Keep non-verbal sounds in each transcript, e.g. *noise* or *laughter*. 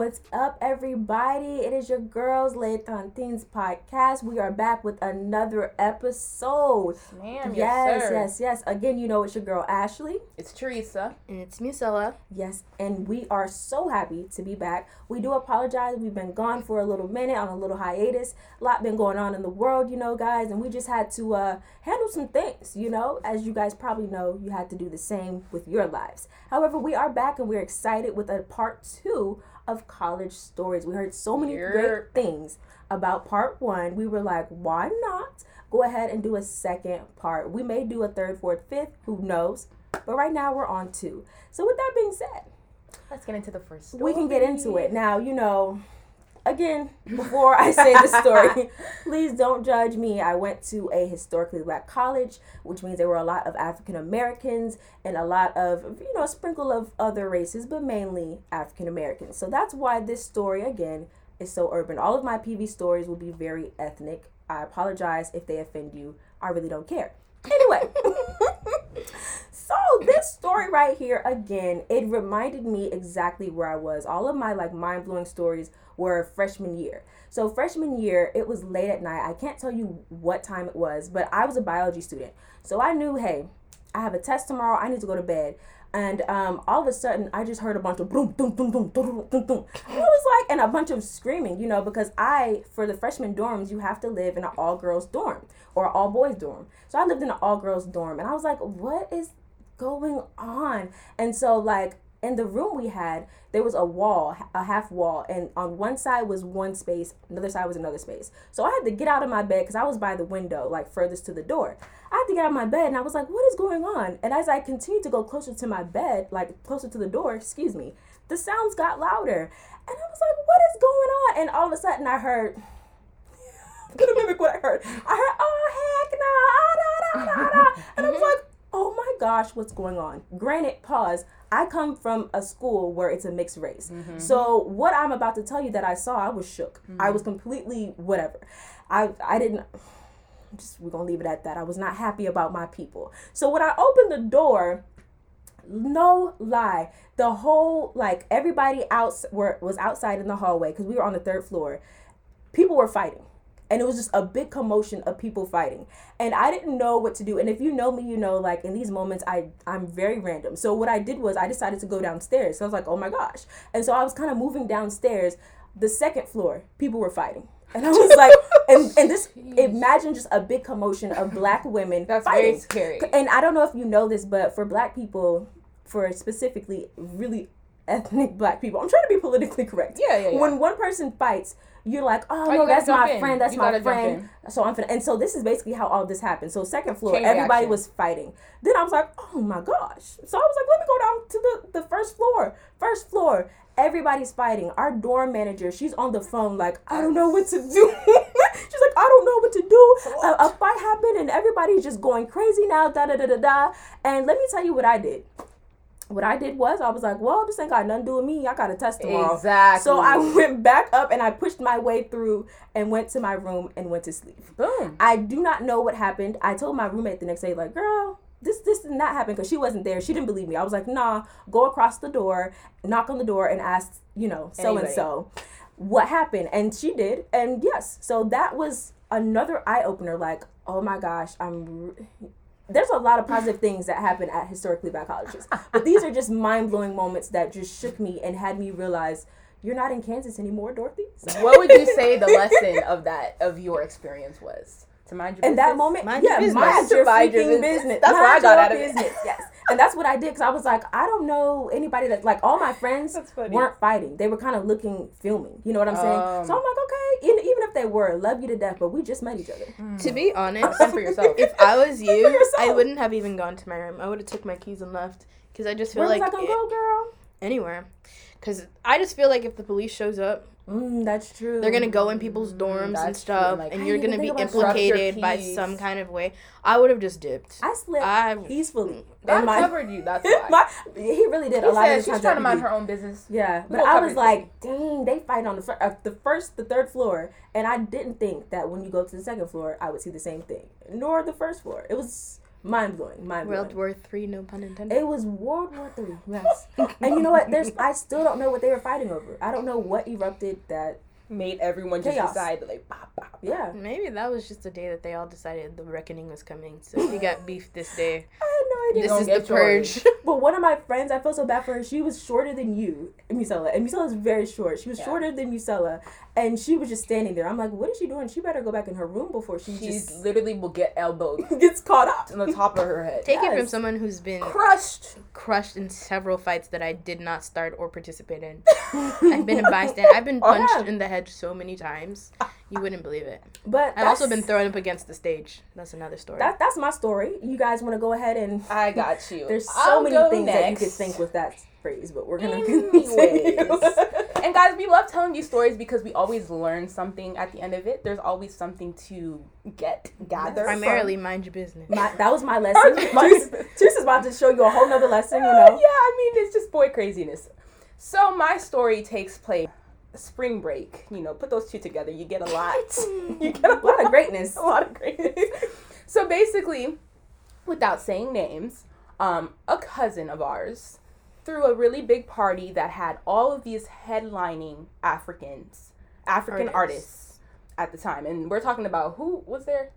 What's up, everybody? It is your girls, Teens podcast. We are back with another episode. Ma'am, yes, yes, yes, yes. Again, you know it's your girl Ashley. It's Teresa. And it's Musella. Yes, and we are so happy to be back. We do apologize. We've been gone for a little minute on a little hiatus. A lot been going on in the world, you know, guys, and we just had to uh, handle some things, you know. As you guys probably know, you had to do the same with your lives. However, we are back and we're excited with a part two of college stories. We heard so many great things about part one. We were like, why not go ahead and do a second part? We may do a third, fourth, fifth, who knows? But right now we're on two. So with that being said, let's get into the first story. We can get into it. Now, you know, again, before I say the story, *laughs* please don't judge me. I went to a historically black college, which means there were a lot of African Americans and a lot of, you know, a sprinkle of other races, but mainly African Americans. So that's why this story, again, is so urban. All of my PV stories will be very ethnic. I apologize if they offend you. I really don't care. Anyway. *laughs* so this story right here again it reminded me exactly where i was all of my like mind-blowing stories were freshman year. So freshman year, it was late at night. I can't tell you what time it was, but I was a biology student. So I knew, hey, I have a test tomorrow. I need to go to bed. And um, all of a sudden, I just heard a bunch of boom, boom, boom, boom, boom, boom, boom. And it was like, and a bunch of screaming, you know, because I, for the freshman dorms, you have to live in an all girls dorm or all boys dorm. So I lived in an all girls dorm, and I was like, what is going on? And so, like, in the room we had, there was a wall, a half wall, and on one side was one space, another side was another space. So I had to get out of my bed because I was by the window, like furthest to the door. I had to get out of my bed and I was like, what is going on? And as I continued to go closer to my bed, like closer to the door, excuse me, the sounds got louder. And I was like, what is going on? And all of a sudden I heard, *laughs* I'm gonna mimic what I heard. I heard, oh heck no, nah, nah, nah, and I was mm-hmm. like, oh my gosh, what's going on? Granted, pause. I come from a school where it's a mixed race. Mm-hmm. So what I'm about to tell you that I saw, I was shook. Mm-hmm. I was completely whatever. I I didn't just we're gonna leave it at that. I was not happy about my people. So when I opened the door, no lie, the whole like everybody out were was outside in the hallway because we were on the third floor. People were fighting and it was just a big commotion of people fighting and i didn't know what to do and if you know me you know like in these moments i i'm very random so what i did was i decided to go downstairs so i was like oh my gosh and so i was kind of moving downstairs the second floor people were fighting and I was like, *laughs* and, and this, imagine just a big commotion of black women That's fighting. very scary. And I don't know if you know this, but for black people, for specifically really ethnic black people, I'm trying to be politically correct. Yeah, yeah, yeah. When one person fights, you're like, oh, oh no, that's my in. friend, that's you my friend. So I'm finna, and so this is basically how all this happened. So second floor, Chain everybody reaction. was fighting. Then I was like, oh my gosh. So I was like, let me go down to the the first floor. First floor, everybody's fighting. Our dorm manager, she's on the phone like, I don't know what to do. *laughs* she's like, I don't know what to do. A, a fight happened and everybody's just going crazy now. Da da da da da. And let me tell you what I did what I did was I was like, well, this ain't got nothing to do with me. I got a test tomorrow. Exactly. So I *laughs* went back up and I pushed my way through and went to my room and went to sleep. Boom. I do not know what happened. I told my roommate the next day, like, girl, this this did not happen because she wasn't there. She didn't believe me. I was like, nah, go across the door, knock on the door, and ask, you know, so and so, what happened. And she did. And yes, so that was another eye opener. Like, oh my gosh, I'm there's a lot of positive things that happen at historically black colleges, but these are just *laughs* mind blowing moments that just shook me and had me realize you're not in Kansas anymore, Dorothy. what would you say the lesson of that of your experience was? To mind your in business? that moment, mind yeah, your mind your freaking business. business. That's mind what I got out of business. it. *laughs* Yes, and that's what I did because I was like, I don't know anybody that like all my friends weren't fighting. They were kind of looking, filming. You know what I'm saying? Um, so I'm like, okay, even, even if they were, love you to death, but we just met each other. Mm. To be honest, *laughs* for yourself. if I was *laughs* you, I wouldn't have even gone to my room. I would have took my keys and left because I just feel Where like was I gonna it, go, girl? Anywhere, because I just feel like if the police shows up, Mm, that's true. They're gonna go in people's dorms mm, and stuff, like, and you're gonna be implicated by some kind of way. I would have just dipped. I slept I, peacefully. God my, covered you. That's why. *laughs* my, he really did he a lot said of She's trying to mind her own business. Yeah, but I was like, dang, they fight on the fir- uh, the first, the third floor, and I didn't think that when you go to the second floor, I would see the same thing, nor the first floor. It was mind blowing, mind blowing. World War Three, no pun intended. It was World War Three, *laughs* yes. *laughs* and you know what? There's I still don't know what they were fighting over. I don't know what erupted that made everyone just Chaos. decide like pop, pop. Yeah. Maybe that was just the day that they all decided the reckoning was coming. So *laughs* we got beef this day. I had no idea. This is the purge. but one of my friends, I feel so bad for her. She was shorter than you, Musella, and Musella is very short. She was yeah. shorter than Musella, and she was just standing there. I'm like, what is she doing? She better go back in her room before she She's just literally will get elbowed, *laughs* gets caught up on the top of her head. Take yes. it from someone who's been crushed, crushed in several fights that I did not start or participate in. *laughs* I've been a bystander. I've been punched oh, yeah. in the head so many times. You wouldn't believe it. But I've also been thrown up against the stage. That's another story. That, that's my story. You guys want to go ahead and I got you. *laughs* There's so I'll many things next. that you could think with that phrase, but we're gonna *laughs* Anyways. and guys, we love telling these stories because we always learn something at the end of it. There's always something to get gather. Primarily, from. mind your business. My, that was my *laughs* lesson. Teresa's about to show you a whole nother lesson. You know. Uh, yeah, I mean it's just boy craziness. So my story takes place spring break. You know, put those two together, you get a lot. *laughs* you get a, a lot of greatness. A lot of greatness. so basically, without saying names, um, a cousin of ours threw a really big party that had all of these headlining Africans, African artists, artists at the time. And we're talking about who was there?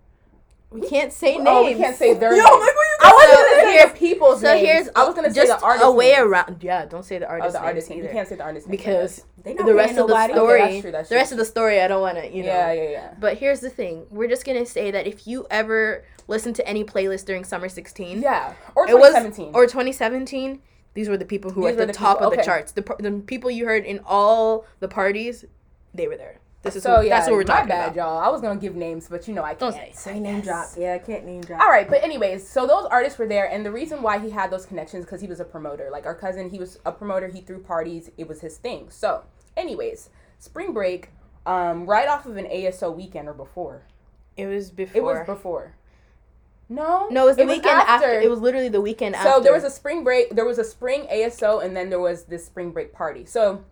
We can't say names. Oh, we can't say their Yo, names. Like, I was gonna say the people's so names. here's I was gonna say the artist. A way around. Yeah, don't say the artist. Oh, the artist. Name. You can't say the artist because the rest of the story. Okay, that's true, that's true. The rest of the story, I don't want to. You know. Yeah, yeah, yeah. But here's the thing: we're just gonna say that if you ever listen to any playlist during summer 16, yeah, or 2017, was, or 2017 these were the people who These were at the, the top people. of the okay. charts. The, the people you heard in all the parties, they were there. This is so what, yeah, that's what we're talking bad, about. y'all. I was gonna give names, but you know I can't. Don't say, say name drop. Yeah, I can't name drop. All right, but anyways, so those artists were there, and the reason why he had those connections because he was a promoter. Like our cousin, he was a promoter. He threw parties. It was his thing. So, anyways, spring break, um, right off of an ASO weekend or before. It was before. It was before. No, no, it was the it weekend was after. after. It was literally the weekend after. So there was a spring break. There was a spring ASO, and then there was this spring break party. So,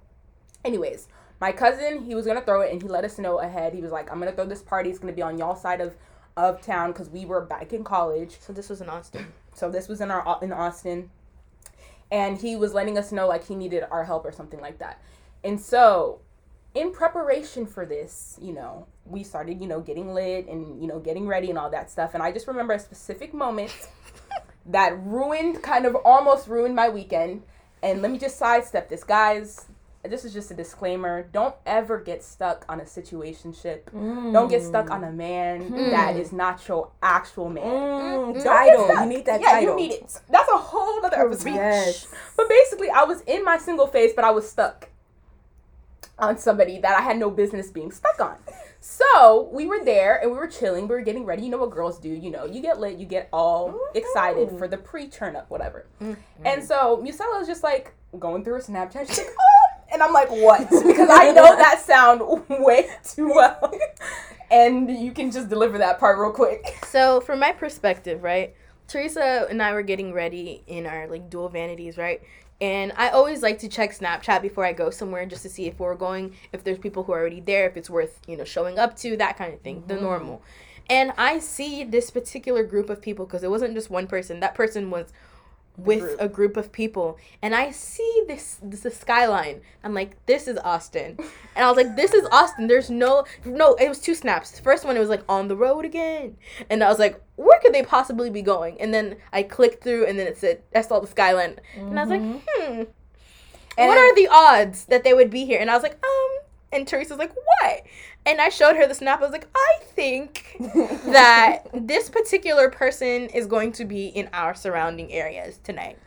anyways, my cousin he was gonna throw it, and he let us know ahead. He was like, "I'm gonna throw this party. It's gonna be on y'all side of of town because we were back in college." So this was in Austin. So this was in our in Austin, and he was letting us know like he needed our help or something like that. And so in preparation for this, you know, we started, you know, getting lit and, you know, getting ready and all that stuff. And I just remember a specific moment *laughs* that ruined, kind of almost ruined my weekend. And let me just sidestep this, guys. This is just a disclaimer. Don't ever get stuck on a situationship. Mm. Don't get stuck on a man mm. that is not your actual man. Mm. Title. You need that yeah, title. you need it. That's a whole other episode. Yes. But basically, I was in my single phase, but I was stuck on somebody that I had no business being stuck on. So we were there and we were chilling. We were getting ready. You know what girls do? You know, you get lit, you get all mm-hmm. excited for the pre turn up, whatever. Mm-hmm. And so Musella was just like going through her Snapchat. She's like, oh, and I'm like, what? *laughs* Because I know that sound way too well. *laughs* and you can just deliver that part real quick. So, from my perspective, right? Teresa and I were getting ready in our like dual vanities, right? And I always like to check Snapchat before I go somewhere just to see if we're going, if there's people who are already there, if it's worth, you know, showing up to, that kind of thing, mm-hmm. the normal. And I see this particular group of people because it wasn't just one person. That person was with group. a group of people and I see this this the skyline. I'm like, this is Austin. *laughs* And I was like, this is Austin. There's no no, it was two snaps. The first one it was like on the road again. And I was like, where could they possibly be going? And then I clicked through and then it said I saw the skyline. Mm-hmm. And I was like, mm-hmm. hmm. And what are the odds that they would be here? And I was like, um and Teresa's like, what? And I showed her the snap. I was like, I think *laughs* that this particular person is going to be in our surrounding areas tonight.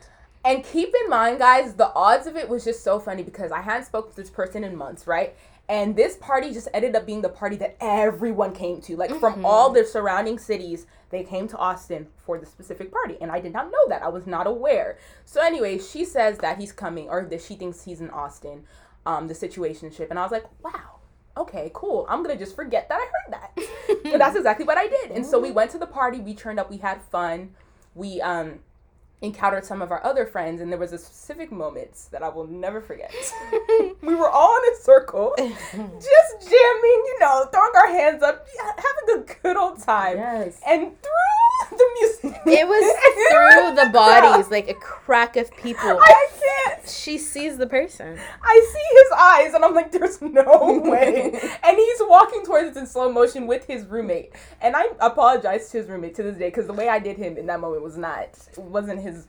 And keep in mind, guys, the odds of it was just so funny because I hadn't spoke to this person in months, right? And this party just ended up being the party that everyone came to. Like mm-hmm. from all the surrounding cities, they came to Austin for the specific party. And I did not know that. I was not aware. So anyway, she says that he's coming or that she thinks he's in Austin, um, the situationship. And I was like, wow okay, cool. I'm gonna just forget that I heard that. *laughs* and that's exactly what I did. And so we went to the party, we turned up, we had fun. We um encountered some of our other friends and there was a specific moment that I will never forget. *laughs* we were all in a circle, *laughs* just jamming, you know, throwing our hands up, having a good old time. Yes. And through *laughs* the music. It was through the *laughs* bodies, like a crack of people. I can't. She sees the person. I see his eyes, and I'm like, "There's no *laughs* way." and he's walking towards us in slow motion with his roommate. And I apologize to his roommate to this day because the way I did him in that moment was not, it wasn't his,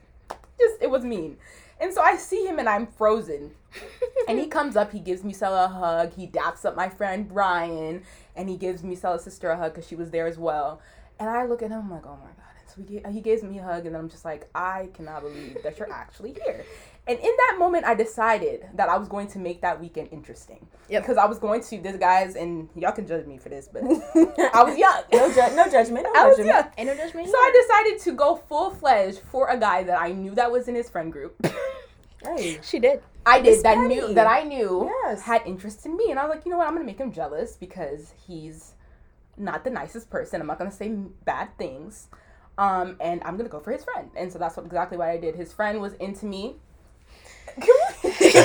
just it was mean. And so I see him, and I'm frozen. and he comes up, he gives Musella a hug. He daps up my friend Brian, and he gives Musella's sister a hug because she was there as well. And I look at him, I'm like, oh my god. And so he, ga- he gives me a hug, and then I'm just like, I cannot believe that you're actually here. And in that moment, I decided that I was going to make that weekend interesting. Yeah. Because I was going to, this guys, and y'all can judge me for this, but *laughs* I was young. no, ju- no judgment. No I was judgment. young. Ain't no judgment. So I decided to go full fledged for a guy that I knew that was in his friend group. *laughs* Hey. She did. I did Miss that Penny. knew that I knew Yes. had interest in me, and I was like, you know what, I'm gonna make him jealous because he's not the nicest person. I'm not gonna say bad things, um, and I'm gonna go for his friend, and so that's what exactly what I did. His friend was into me. His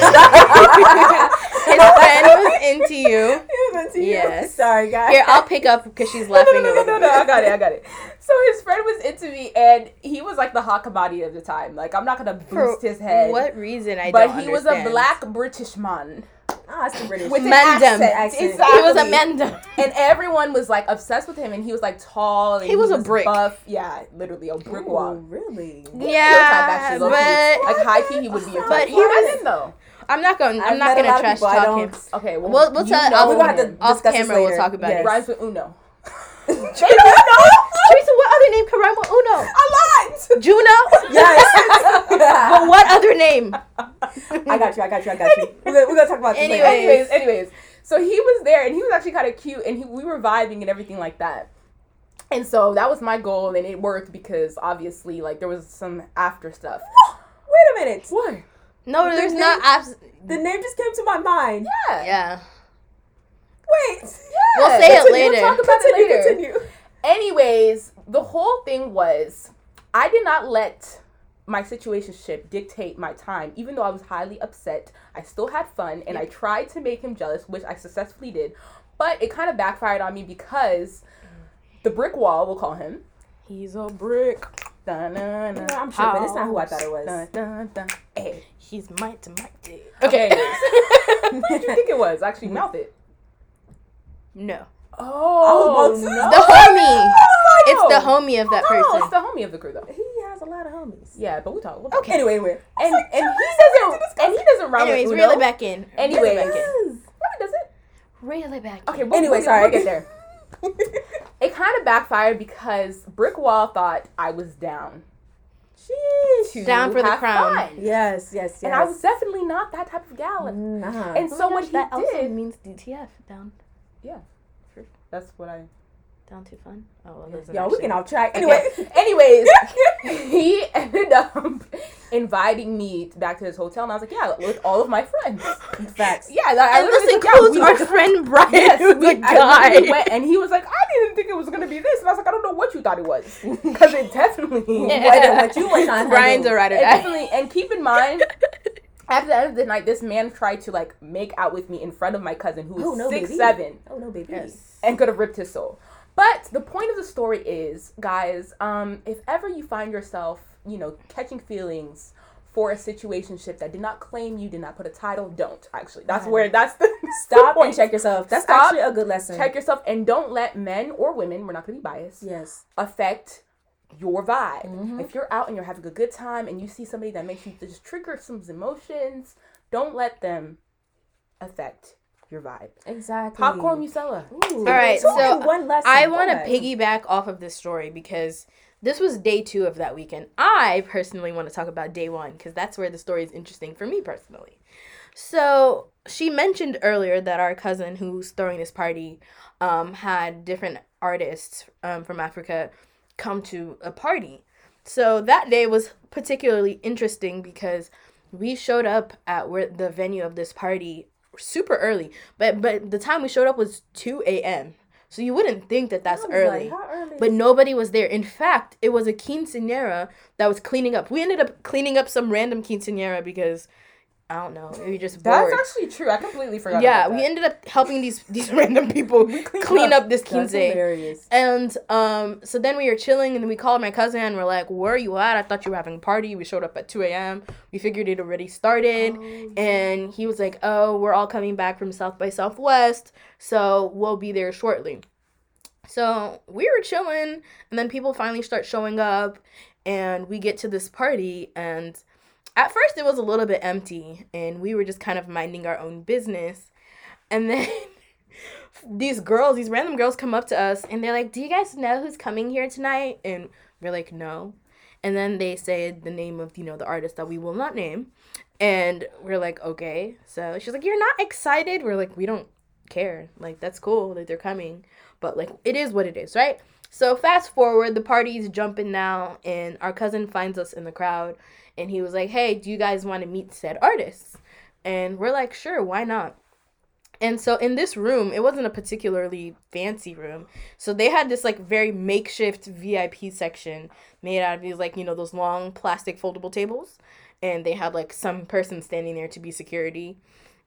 friend was into you. *laughs* Was into you. Yes. Sorry, guys. Here, I'll pick up because she's no, no, laughing no, no, no, no, I got it, I got it. So his friend was into me, and he was like the hot commodity of the time. Like I'm not gonna boost his head, What reason? I but he was a black British man Ah, it's the British. with an Mandem. accent. Accent. Exactly. He was a Mendem. and everyone was like obsessed with him, and he was like tall. And He was a brick. Buff. Yeah, literally a brick Ooh, wall. really? Yeah, low-key. but like high key, he would be your But he was- wasn't though. I'm not going. I'm I've not gonna lot of trash people I talk him. Okay, well, We'll- we'll you tell- know I'll- We're gonna have to. Off discuss this camera, we'll talk about Yes. it. rhymes with Uno. Teresa, *laughs* what other name could rhyme with Uno? A lot. Juno? Yes. *laughs* But what other name? I got you. I got you. I got you. We're gonna, we're gonna talk about this later. Anyways. anyways, anyways, so he was there, and he was actually kind of cute, and he, we were vibing and everything like that. And so that was my goal, and it worked because obviously, like, there was some after stuff. Wait a minute. What? No, The there's name- not abs. The name just came to my mind. Yeah. Yeah. Wait. We'll say it later. We'll talk about Continue. it later. Continue. Anyways, the whole thing was I did not let my situationship dictate my time. Even though I was highly upset, I still had fun and I tried to make him jealous, which I successfully did. But it kind of backfired on me because the brick wall, we'll call him. He's a brick. Dun, dun, dun, I'm tripping. It's not who I thought it was. dun, dun, dun. Hey. He's mighty mighty. Okay. *laughs* *laughs* Who did you think it was? Actually, mouth it. No. Oh, oh about to- no. The homie. Oh, It's the homie of that No, it's the homie of the crew, though. He has a lot of homies. Yeah, but we'll talk. We'll talk. Okay. Anyway, anyway. And and he doesn't and he doesn't rhyme Anyways, with reel Uno. it back in. Anyway, Reel it back in. Yes. No, he doesn't. Reel it back. Okay, in. we'll, Anyway, we'll, sorry. We'll get there. *laughs* It kind of backfired because Brick Wall thought I was down. Sheesh. Down for the crown. fun. Yes, yes, yes. And I was definitely not that type of gal. Nah. And Oh so my what gosh, he that also means DTF. Down. That's what I. Down too fun. Oh, well, Y'all, we can off track. Anyway. *laughs* Anyways, *laughs* he ended up inviting me back to his hotel, and I was like, "Yeah, with all of my friends." *laughs* In fact, Yeah, I, I And literally this was like, yeah, includes we- our friend Brian, Yes, who's we, a I guy. went, and he was like, I didn't think it was gonna be this, and I was like, I don't know what you thought it was, because it definitely Wasn't what you were trying Brian's a writer. It definitely, and keep in mind, at the end of the night, this man tried to like make out with me in front of my cousin, who was Oh, no, six baby. seven, Oh no, baby. Yes. and could have ripped his soul. But the point of the story is, guys, um, if ever you find yourself, you know, catching feelings for a situationship that did not claim you, did not put a title, don't actually. That's Right. where that's the *laughs* Stop the and check yourself. That's Stop, actually a good lesson. Check yourself and don't let men or women, we're not gonna be biased, Yes. affect your vibe. Mhm. If you're out and you're having a good time and you see somebody that makes you just trigger some emotions, don't let them affect your vibe. Exactly. Popcorn Musella. Ooh. All right, so one lesson. I want to piggyback off of this story because this was day two of that weekend. I personally want to talk about day one because that's where the story is interesting for me personally. So she mentioned earlier that our cousin who's throwing this party um, had different artists um, from Africa come to a party. So that day was particularly interesting because we showed up at where the venue of this party super early, but but the time we showed up was two a.m. So you wouldn't think that that's early. like, early? But nobody was there. In fact, it was a quinceanera that was cleaning up. We ended up cleaning up some random quinceanera because I don't know. We just That's actually true. I completely forgot. yeah, we ended up helping these these *laughs* random people clean up. up this quince. And um, so then we were chilling, and then we called my cousin. and We're like, "Where are you at? I thought you were having a party." We showed up at two a.m. We figured it already started, and he was like, "Oh, we're all coming back from South by Southwest, so we'll be there shortly." So we were chilling, and then people finally start showing up, and we get to this party, and at first it was a little bit empty, and we were just kind of minding our own business, and then *laughs* these girls, these random girls come up to us and they're like, Do you guys know who's coming here tonight? And we're like, No. And then they say the name of, you know, the artist that we will not name. And we're like, Okay. So she's like, You're not excited? We're like, We don't care. Like, that's cool that they're coming. But like it is what it is, right? So fast forward, the party's jumping now, and our cousin finds us in the crowd and he was like, Hey, do you guys want to meet said artists? And we're like, Sure, why not? And so in this room, it wasn't a particularly fancy room. So they had this like very makeshift VIP section made out of these like, you know, those long plastic foldable tables. And they had like some person standing there to be security.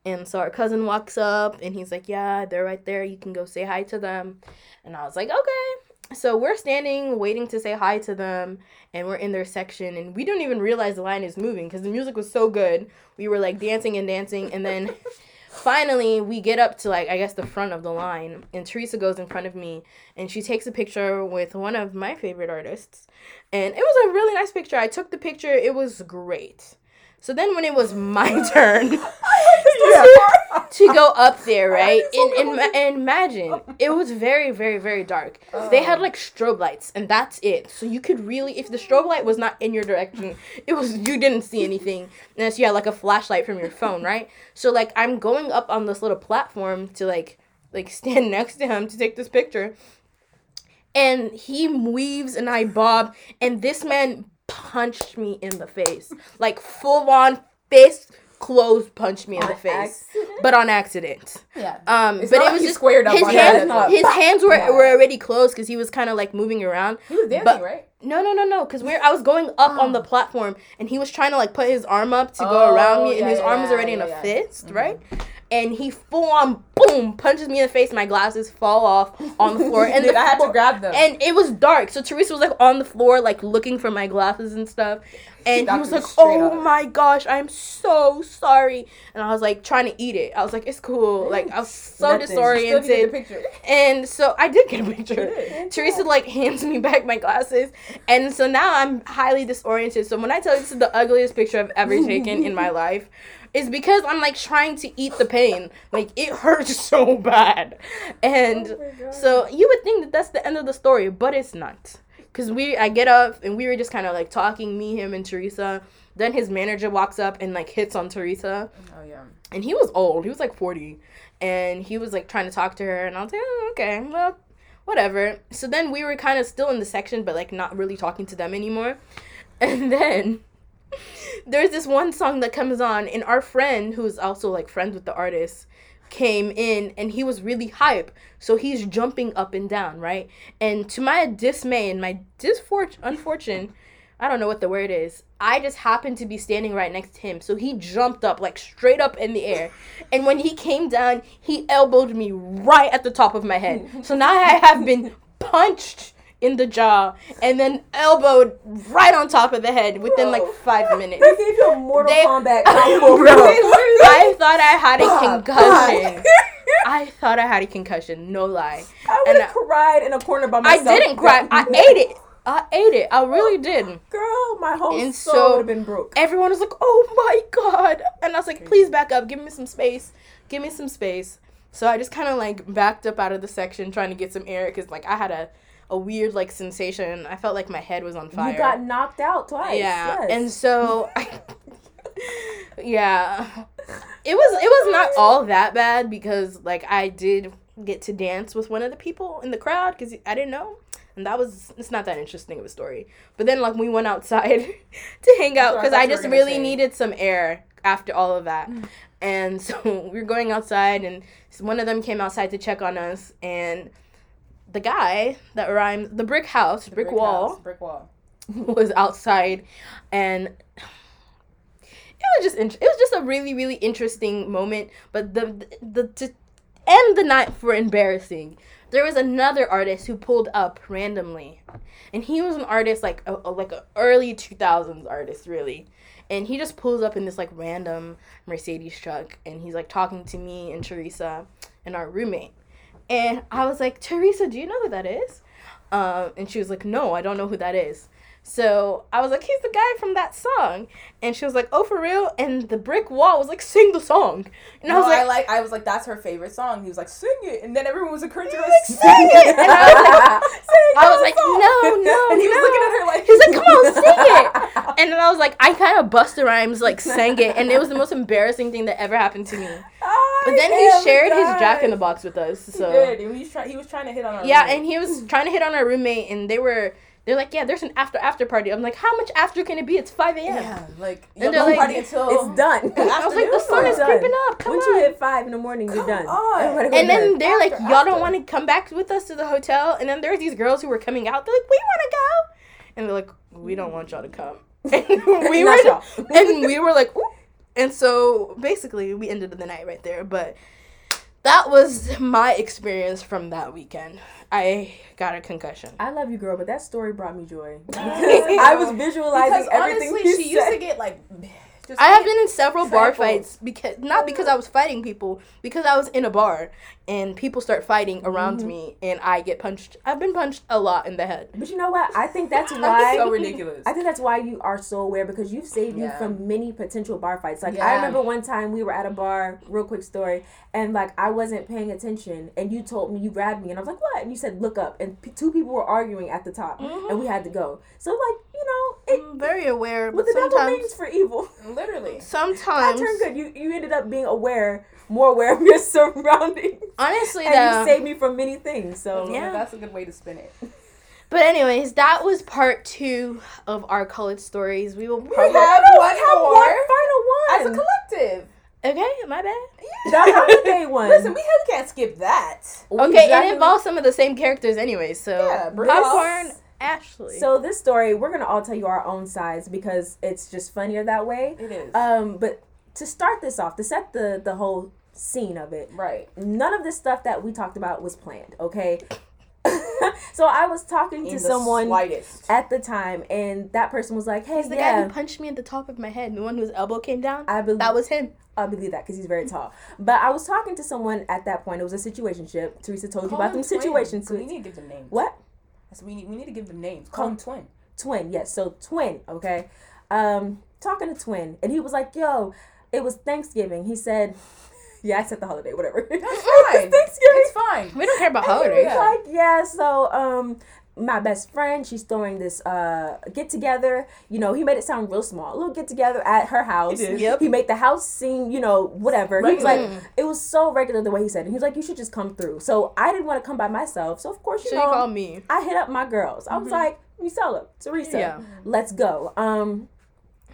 And so our cousin walks up and he's like, Yeah, they're right there. You can go say hi to them. And I was like, Okay. So we're standing waiting to say hi to them and we're in their section and we don't even realize the line is moving because the music was so good. We were like dancing and dancing and then *laughs* finally we get up to like i guess the front of the line and teresa goes in front of me and she takes a picture with one of my favorite artists and it was a really nice picture. I took the picture. It was great so then when it was my *laughs* turn *laughs* *laughs* to go up there right? and, and, and imagine it was very very very dark. They had like strobe lights and that's it. So you could really if the strobe light was not in your direction it was you didn't see anything unless you had like a flashlight from your phone right? So like i'm going up on this little platform to like like stand next to him to take this picture. And he weaves and i bob and this man punched me in the face like full on fist closed punched me in the face accident? but on accident Yeah. um, It's but it was he just squared up his on hands. His hands were, Yeah. were already closed because he was kind of like moving around. He was dancing, But- right? No, no, no, no. Because we're I was going up on the platform and he was trying to like put his arm up to go Oh, around me, and yeah, his yeah, arm was already yeah, in a fist, right? And he full on boom punches me in the face. My glasses fall off on the floor, and *laughs* Dude, the I had to grab them. and it was dark, so Teresa was like on the floor, like looking for my glasses and stuff. And he was like, "Oh up. my gosh, I'm so sorry." And I was like trying to eat it. I was like, "It's cool." *laughs* Like I was so Nothing. Still get the disoriented. And so I did get a picture. *laughs* Teresa like hands me back my glasses, and so now I'm highly disoriented. So when I tell you this is the ugliest picture I've ever taken in my life, is because I'm like trying to eat the pain. Like it *laughs* hurts so bad, and Oh so you would think that that's the end of the story, but it's not. Cause we, I get up and we were just kind of like talking, me, him, and Teresa. Then his manager walks up and like hits on Teresa Oh yeah. and he was old. He was like 40. And he was like trying to talk to her and I was like, oh, okay, well, whatever. So then we were kind of still in the section but like not really talking to them anymore. *laughs* And then there's this one song that comes on and our friend who's also like friends with the artist came in and he was really hype. So he's jumping up and down, right? And to my dismay and my disfortune, unfortunate, I don't know what the word is. I just happened to be standing right next to him. So he jumped up like straight up in the air. And when he came down, he elbowed me right at the top of my head. So now I have been punched in the jaw and then elbowed right on top of the head within like five minutes. They gave you a Mortal They- Kombat *laughs* combo, bro. I thought I had a concussion. *laughs* I thought I had a concussion, no lie. I would have cried in a corner by myself. I didn't cry. I ate it. I ate it. I really did. Girl, my whole And soul so- would have been broke. Everyone was like, "Oh my god!" And I was like, "Please back up. Give me some space. Give me some space." So I just kind of like backed up out of the section, trying to get some air, because like I had a, a weird like sensation. I felt like my head was on fire. You got knocked out twice. yeah, yes. and so *laughs* yeah, it was it was not all that bad because like I did get to dance with one of the people in the crowd because I didn't know. And that was it's not that interesting of a story. But then like we went outside *laughs* to hang out I because I just really say. needed some air after all of that. Mm. And so *laughs* we were going outside and one of them came outside to check on us and the guy that rhymes the brick house, brick, wall house, brick wall. was outside and it was just int- it was just a really really interesting moment. But the the, the to end the night for embarrassing, there was another artist who pulled up randomly, and he was an artist like a, a like a early two thousands artist really. And he just pulls up in this like random Mercedes truck, and he's like talking to me and Teresa and our roommate. And I was like, Teresa, do you know who that is? Um, and she was like, No, I don't know who that is. So I was like, he's the guy from that song. And she was like, oh, for real? And the brick wall was like, sing the song. And no, I was like, I like, I was like, that's her favorite song. He was like, sing it, and then everyone was encouraging her, like, sing sing it. And I was like, *laughs* Sing I was like, no, *laughs* no, And he was looking at her like, He's like, come on, sing it. *laughs* And then I was like, I kind of Busta Rhymes like sang it, and it was the most embarrassing thing that ever happened to me. But then he shared his Jack in the Box with us. So He did. He was, try- he was trying to hit on our yeah, roommate. and he was trying to hit on our roommate, and they were they're like, yeah, there's an after after party. I'm like, how much after can it be? It's five a.m. yeah, like And they're like, party until It's done. *laughs* I was like, the sun is Done. creeping up. Come Once on. you hit five in the morning, you're Come done. on. And then they're like, After, y'all after. don't want to come back with us to the hotel. And then there's these girls who were coming out. They're like, we want to go. And they're like, we don't want y'all to come. *laughs* And *laughs* we were, y'all. and we were like, Ooh. and so basically we ended the night right there. But that was my experience from that weekend. I got a concussion. I love you, girl, but that story brought me joy. *laughs* I was visualizing because everything honestly, she used to get like. Just I have been in several bar fights because not because I was fighting people, because I was in a bar and people start fighting around Mm-hmm. me and I get punched. I've been punched a lot in the head. But you know what? I think that's *laughs* why. so ridiculous. I think that's why you are so aware because you've saved me from many potential bar fights. Like I remember one time we were at a bar, real quick story, and like I wasn't paying attention, and you told me you grabbed me, and I was like, "What?" And you said, "Look up," and p- two people were arguing at the top, Mm-hmm. and we had to go. So like you know, it, I'm very aware, but what the devil means sometimes for evil, Literally. *laughs* I sometimes turned good. You you ended up being aware, more aware of your *laughs* surroundings, honestly and though. you saved me from many things. So Yeah. That's a good way to spin it. *laughs* But anyways, that was part two of our college stories. We will We have we one have more one final one as a collective. Okay, my bad. Yeah. That's The holiday one. Listen, we we can't skip that. Okay, exactly- it involves some of the same characters anyway, so Yeah, popcorn us. Ashley. So this story, we're gonna all tell you our own sides because it's just funnier that way. It is. Um, but to start this off, to set the the whole scene of it, right. none of the stuff that we talked about was planned. Okay. *laughs* so I was talking to In the someone slightest. at the time, and that person was like, "Hey, He's the guy who punched me at the top of my head, the one whose elbow came down. I believe that was him. I believe that because he's very tall." But I was talking to someone at that point. It was a situationship. Teresa told you about them them twins. situations. We need to give them names. What? So we need we need to give them names. Call- them twin. twin yes so twin okay um talking to twin and he was like yo it was thanksgiving he said *laughs* yeah i said the holiday whatever That's It's fine. *laughs* thanksgiving It's fine. We don't care about And holidays. like yeah so um my best friend she's throwing this uh get together you know he made it sound real small a little get together at her house did. Yep. he made the house seem you know whatever he was like Regular. it was so regular the way he said it he was like you should just come through so i didn't want to come by myself so of course you So know you called me. I hit up my girls. I was like, Misella, Teresa, Yeah. let's go. Um,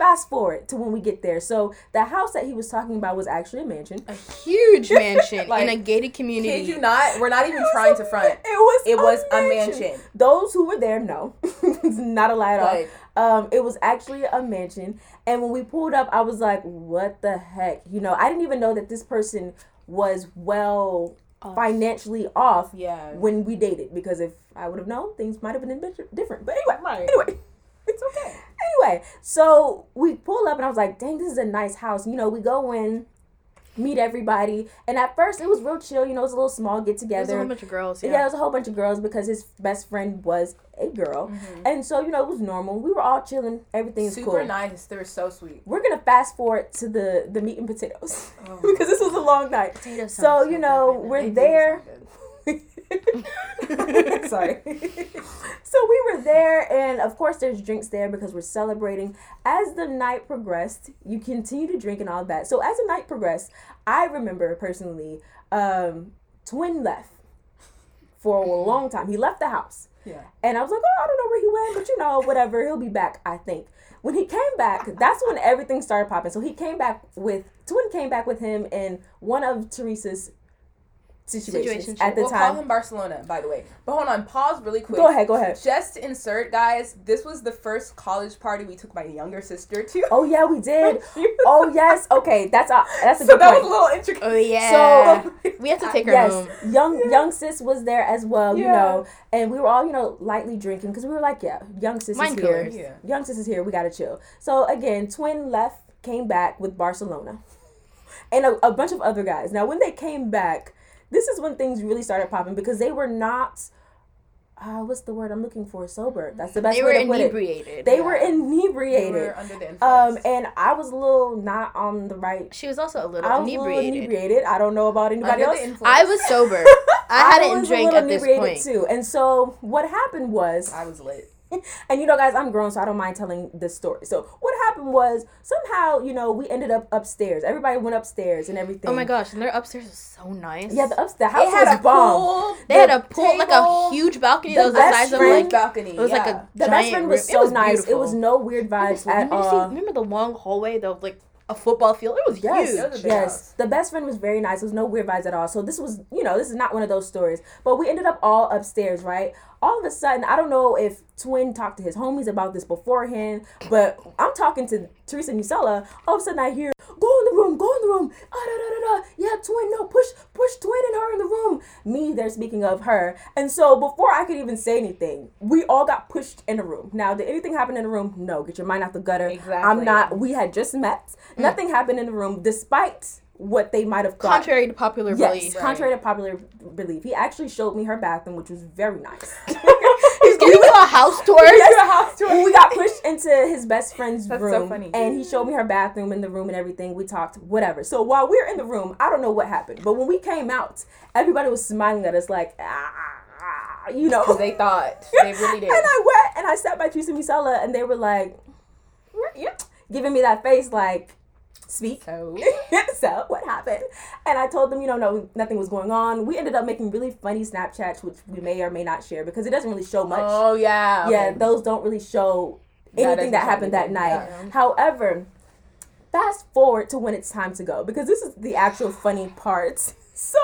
fast forward to when we get there. So the house that he was talking about was actually a mansion. A huge *laughs* mansion Like, in a gated community. Kid you not? We're not even trying to front. It was. It was a mansion. Those who were there know, it's *laughs* not a lie at all. Like Um, it was actually a mansion, and when we pulled up, I was like, "What the heck?" You know, I didn't even know that this person was well Off. financially off yeah. when we dated. Because if I would have known, things might have been different. But anyway, Right. anyway. *laughs* It's okay. Anyway, so we pull up and I was like, dang, this is a nice house. You know, we go in, meet everybody. And at first it was real chill, you know, it was a little small get together. There was a whole bunch of girls. yeah. Yeah. it was a whole bunch of girls because his best friend was a girl. Mm-hmm. And so, you know, it was normal. We were all chilling. Everything's Super cool. Super nice. They were so sweet. We're gonna fast forward to the the meat and potatoes Oh. *laughs* because this was a long night. Potatoes So, you know, right now. we're They did there. *laughs* Sorry. so we were there, and of course, there's drinks there because we're celebrating. As the night progressed, you continue to drink and all that. So as the night progressed, I remember personally, um, Twin left for a long time. He left the house. Yeah. And I was like, oh, I don't know where he went, but you know, whatever. He'll be back, I think. When he came back, that's when everything started popping. So he came back with, Twin came back with him and one of Teresa's situations Situationship. at the we'll call him Barcelona, by the way. But hold on, pause really quick. Go ahead, go ahead. Just to insert, guys, this was the first college party we took my younger sister to. *laughs* Oh yeah, we *laughs* did. Oh yes. Okay, that's a that's a so good that point. was a little intricate. Oh yeah. So we have to take her yes, home. young young sis was there as well, you know, and we were all you know lightly drinking because we were like, yeah, young sis Mind is here. Yeah. young sis is here, we gotta chill. So again, twin left, came back with Barcelona, and a, a bunch of other guys. Now when they came back, this is when things really started popping because they were not. Uh, what's the word I'm looking for? Sober. That's the best They way were to put it. inebriated. They were They inebriated. were under the Um, influence. and I was a little not on the right. she was also a little I was a little inebriated. inebriated. I don't know about anybody under else. the. I was sober. *laughs* I hadn't was a drank little at this inebriated point. too. And so what happened was, I was lit. *laughs* and you know, guys, I'm grown, so I don't mind telling this story. So what happened was somehow, you know, we ended up upstairs. Everybody went upstairs and everything. Oh my gosh, and their upstairs was so nice. Yeah, the upstairs the house It had was a bomb. pool. they had a pool, like a huge balcony that was the best size of friend- like. balcony. It was like yeah. a The best giant friend room. was It so was nice. It was no weird vibes at remember, see- all. remember the long hallway, though, like a football field. It was Yes, huge. That was yes. house. The best friend was very nice. There was no weird vibes at all. So this was, you know, this is not one of those stories. But we ended up all upstairs, right? All of a sudden, I don't know if Twin talked to his homies about this beforehand, but I'm talking to Teresa Musella. All of a sudden, I hear, "Go in the room, go in the room." Ah, da, da, da, da. Yeah, Twin, no, push, push Twin and her in the room. Me, they're speaking of her, and so before I could even say anything, we all got pushed in the room. Now, did anything happen in the room? No. Get your mind out the gutter. Exactly. I'm not. We had just met. Nothing happened in the room, despite what they might have thought. Contrary to popular yes, belief. contrary to popular belief. He actually showed me her bathroom, which was very nice. *laughs* He's giving you a house *laughs* tour. Yes. a house tour. We got pushed into his best friend's That's so room, funny. and he showed me her bathroom and the room and everything. We talked, whatever. So while we were in the room, I don't know what happened, but when we came out, everybody was smiling at us like, ah, ah, you know. Because they thought. *laughs* They really did. And I went and I sat by Teresa Misella, and they were like, yeah. giving me that face like, speak. So. *laughs* so what happened? And I told them, you know, no, nothing was going on. We ended up making really funny Snapchats, which we may or may not share because it doesn't really show much. Oh yeah. Yeah, okay. those don't really show anything doesn't that happened that night. yeah. However, fast forward to when it's time to go because this is the actual funny part. *laughs* So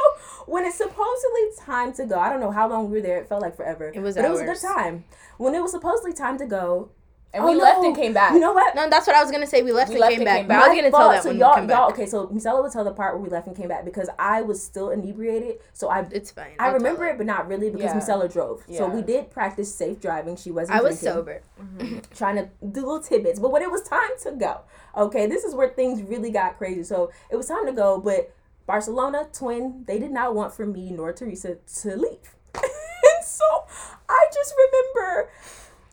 when it's supposedly time to go, I don't know how long we were there. It felt like forever. It was but it was a good time. When it was supposedly time to go, And oh, we left no, and came back. You know what? No, that's what I was gonna say. We left We and left came and back. came But back. I was gonna tell that so when y'all, we come y'all, back. okay, so Misella would tell the part where we left and came back because I was still inebriated. So I It's fine. I I'll remember it, but not really because Yeah. Misella drove. So we did practice safe driving. She wasn't. I was drinking, sober. Mm-hmm. *laughs* trying to do little tidbits. But when it was time to go, okay, this is where things really got crazy. So it was time to go, but Barcelona twin, they did not want for me nor Teresa to leave. *laughs* and so I just remember.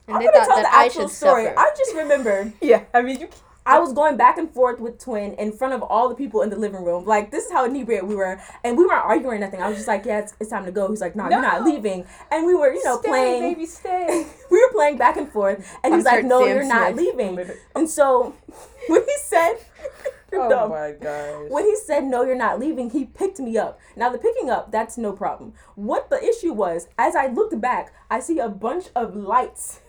And I'm they gonna tell the actual should story. suffer. I just remember. *laughs* Yeah. I mean you. *laughs* I was going back and forth with Twin in front of all the people in the living room. Like, this is how inebriated we were. And we weren't arguing or nothing. I was just like, yeah, it's, it's time to go. He's like, no, you're not leaving. And we were, you know, stay, playing. baby, stay. *laughs* we were playing back and forth. And he's like, no, Sam you're not Smith. leaving. And so when he said, oh dumb. my gosh. When he said, no, you're not leaving, he picked me up. Now, the picking up, that's no problem. What the issue was, as I looked back, I see a bunch of lights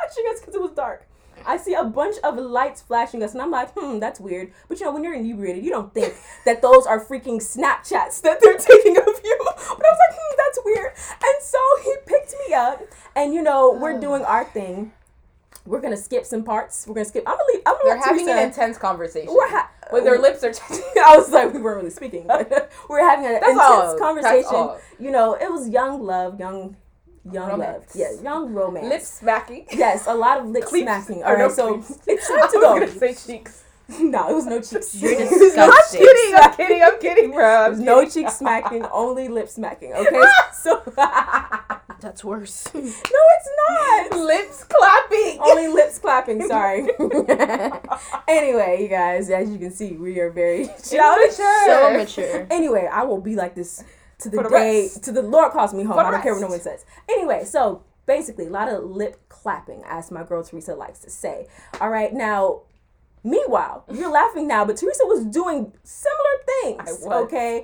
flashing us because it was dark. I see a bunch of lights flashing us, and I'm like, hmm, that's weird. But you know, when you're inebriated, you don't think *laughs* that those are freaking Snapchats that they're *laughs* taking of you. But I was like, hmm, that's weird. And so he picked me up, and you know, we're doing our thing. We're gonna skip some parts. We're gonna skip. I'm gonna leave. I'm gonna They're having Teresa- an intense conversation. We're ha- With their lips are touching. *laughs* I was like, we weren't really speaking, were having an That's intense all. Conversation. You know, it was young love, young, young love. Romance. Yeah, young romance. Lip smacking. Yes, a lot of lip Cleats. smacking. All right, no so cleats. *laughs* it's time to go. say cheeks. *laughs* no, it was no *laughs* cheeks. You're disgusting. no I'm kidding. I'm kidding. I'm kidding, bro. Was no cheek smacking, only lip smacking. Okay, so That's worse. No, it's not. Lips clapping. Only lips clapping. Sorry. anyway, you guys, as you can see, we are very childish. so mature. Anyway, I will be like this to the, the day rest. to the Lord calls me home. I don't care what no one says. Anyway, so basically, a lot of lip clapping, as my girl Teresa likes to say. All right, now. Meanwhile, you're laughing now, but Teresa was doing similar things. Okay,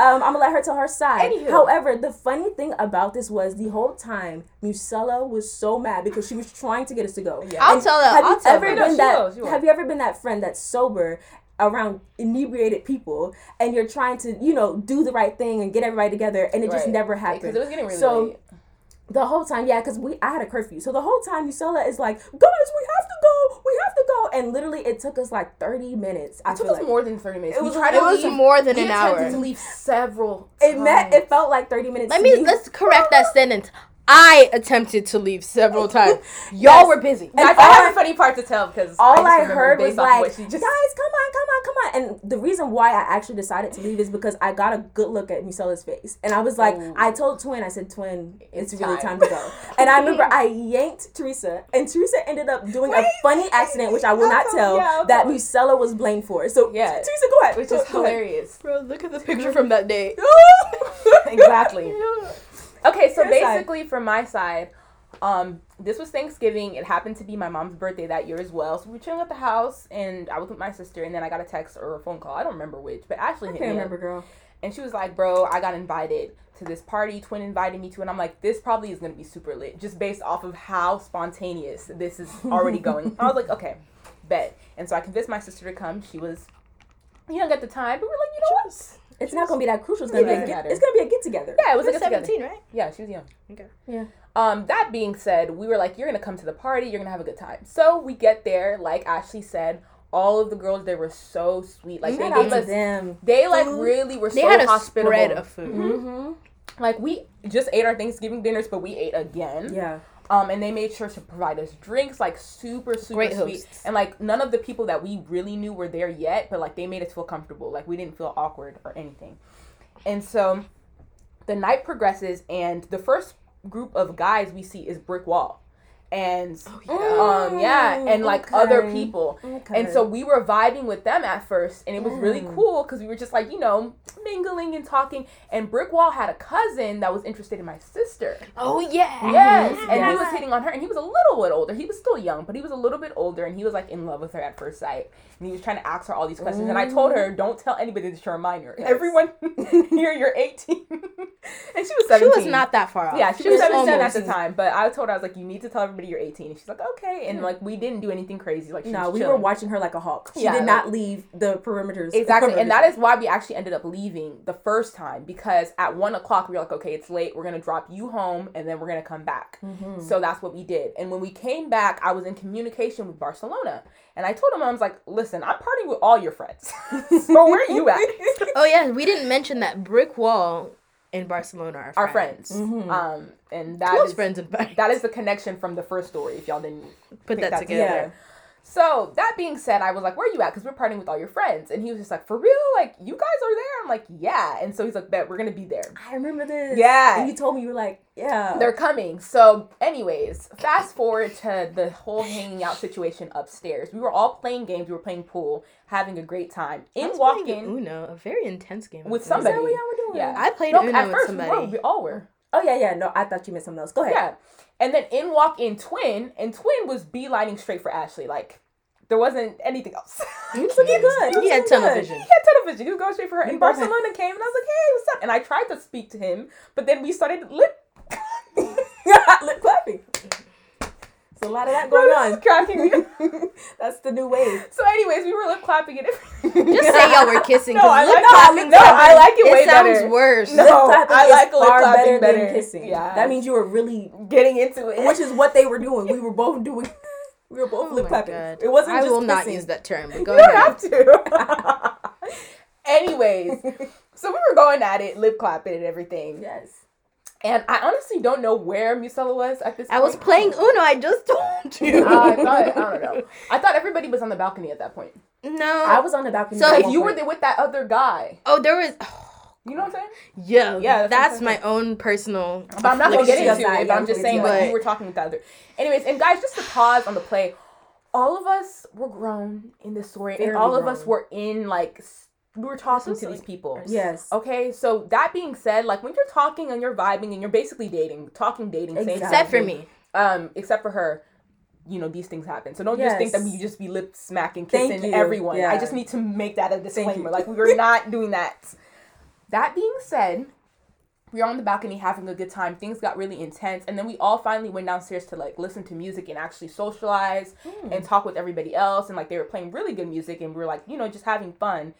um, I'm gonna let her tell her side. Anywho. However, the funny thing about this was the whole time Musella was so mad because she was trying to get us to go. Yeah. I'll And tell her. Have I'll you ever her. No, been she that? will, will. Have you ever been that friend that's sober around inebriated people and you're trying to you know do the right thing and get everybody together and it just Right. never Because happened it was getting really So, late. the whole time yeah because we i had a curfew so the whole time Yusela is like guys we have to go we have to go and literally it took us like 30 minutes i It took us like more than 30 minutes. It we was- tried It to was leave. more than we an attempted hour. to leave several it met it felt like 30 minutes Let to me let's correct that *laughs* sentence. I attempted to leave several times. *laughs* Y'all Yes. were busy. Guys, And I all have I- a funny part to tell because all just I, heard was like, what she just guys, come on, come on, come on. And the reason why I actually decided to leave is because I got a good look at Musella's face. And I was like, Ooh. I told Twin, I said, Twin, it's, It's really time." time to go. *laughs* and I remember I yanked Teresa, and Teresa ended up doing a funny accident, which I will not tell- tell, yeah, that Musella was blamed for. So, Yeah. Teresa, go ahead. which Go- is go ahead. hilarious. Bro, look at the picture from that day. *laughs* exactly. Okay, so Your side. basically from my side, um, this was Thanksgiving. It happened to be my mom's birthday that year as well. So we were chilling at the house, and I was with my sister, and then I got a text or a phone call. I don't remember which, but Ashley I hit can't me up. remember, girl. And she was like, "Bro, I got invited to this party. Twin invited me to." And I'm like, "This probably is gonna be super lit, just based off of how spontaneous this is already *laughs* going." I was like, "Okay, bet." And so I convinced my sister to come. She was young at the time, but we're like, you know what? It's not going to be that crucial. It's going to be a get, matter. it's going to be a get together. Yeah, it was She like was a together. 17, right? Yeah, she was young. Okay. Yeah. Um, that being said, we were like, you're gonna come to the party, you're gonna have a good time. So we get there, like Ashley said, all of the girls there were so sweet. Like they Shout out gave us, them. they like food. really were They so had a hospitable. spread of food. Mm-hmm. like we just ate our Thanksgiving dinners, but we ate again. Yeah. Um, and they made sure to provide us drinks, like super, super Great sweet. hosts. And like none of the people that we really knew were there yet, but like they made us feel comfortable. Like we didn't feel awkward or anything. And so the night progresses, and the first group of guys we see is Brick Wall. And um yeah, and like other people. Okay. And so we were vibing with them at first, and it was really cool because we were just like, you know, mingling and talking. And Brick Wall had a cousin that was interested in my sister. Oh yeah. Yes, and he was hitting on her, and he was a little bit older. He was still young, but he was a little bit older, and he was like in love with her at first sight. And he was trying to ask her all these questions, and I told her, "Don't tell anybody that you're a minor. Yes. Everyone *laughs* here, you're 18." *laughs* and she was She was not that far off. Yeah, she, was 17 at the time, but I told her I was like, "You need to tell everybody you're 18." And she's like, "Okay," and like we didn't do anything crazy. Like she No, was we chilling. were watching her like a hawk. She Yeah, did like- not leave the perimeters. Exactly, and that is why we actually ended up leaving the first time because at one o'clock we were like, okay, it's late. We're gonna drop you home, and then we're gonna come back. Mm-hmm. So that's what we did. And when we came back, I was in communication with Barcelona, and I told him I was like, listen, I'm partying with all your friends. *laughs* so where are you at? *laughs* Oh yeah, we didn't mention that brick wall in Barcelona are Our friends. friends, Mhm. um, and that Close is- friends in fact. that is the connection from the first story. If y'all didn't Put pick that together. Yeah. So that being said, I was like, "Where are you at?" Because we're partying with all your friends, and he was just like, "For real? Like you guys are there?" I'm like, "Yeah." And so he's like, "Bet we're gonna be there." I remember this. Yeah. And you told me you were like, yeah. They're coming. So, anyways, fast forward to the whole hanging out situation upstairs. We were all playing games. We were playing pool, having a great time. In walking Uno, a very intense game. with of Is that somebody. what y'all were doing? Yeah. I played No, Uno at with first somebody. we were. We all were. Oh yeah, yeah. No, I thought you meant something else. Go ahead. Yeah. And then in walk in Twin, and Twin was beelining straight for Ashley. Like there wasn't anything else. *laughs* You was looking good. He had tunnel good. vision. He had tunnel vision. He was going straight for her. And Barcelona came, and I was like, "Hey, what's up?" And I tried to speak to him, but then we started lip. *laughs* Lip clapping. There's a lot of that *laughs* going Bro, this on. cracking me. *laughs* That's the new wave. So, anyways, we were lip clapping and everything. Just say y'all were kissing. *laughs* No, 'cause I lip like clapping no, I like it, way It sounds worse. No. I like lip clapping better, better. than kissing. Yeah. That means you were really, Getting into it. which is what they were doing. We were both doing. We were both Oh lip clapping. God. It wasn't I just will not use that term. But go you don't ahead. have to. Anyways, so we were going at it, lip clapping and everything. Yes. And I honestly don't know where Musella was at this I was playing Uno. I just *laughs* told you. I thought I don't know. I thought everybody was on the balcony at that point. no. I was on the balcony. So at Like one you were there with that other guy. oh, there was. Oh. You know what I'm saying? Yeah, Yeah, that's that's, my own personal. But I'm not gonna get into it. But I'm just saying your like you were talking with the other. Anyways, and guys, just to pause on the play, all of us were grown in this story, and Very all of us were in like s- we were talking was to these people. Yes. Okay, so that being said, like when you're talking and you're vibing and you're basically dating, talking dating, saying Exactly. Except for me. um, except for her, you know these things happen. So don't just think that Yes. we just be lip smacking, kissing you. everyone. I just need to make that a disclaimer. Like we *laughs* were not doing that. That being said, we were on the balcony having a good time. Things got really intense, and then we all finally went downstairs to like listen to music and actually socialize and talk with everybody else. And like they were playing really good music, and we were like, you know, just having fun.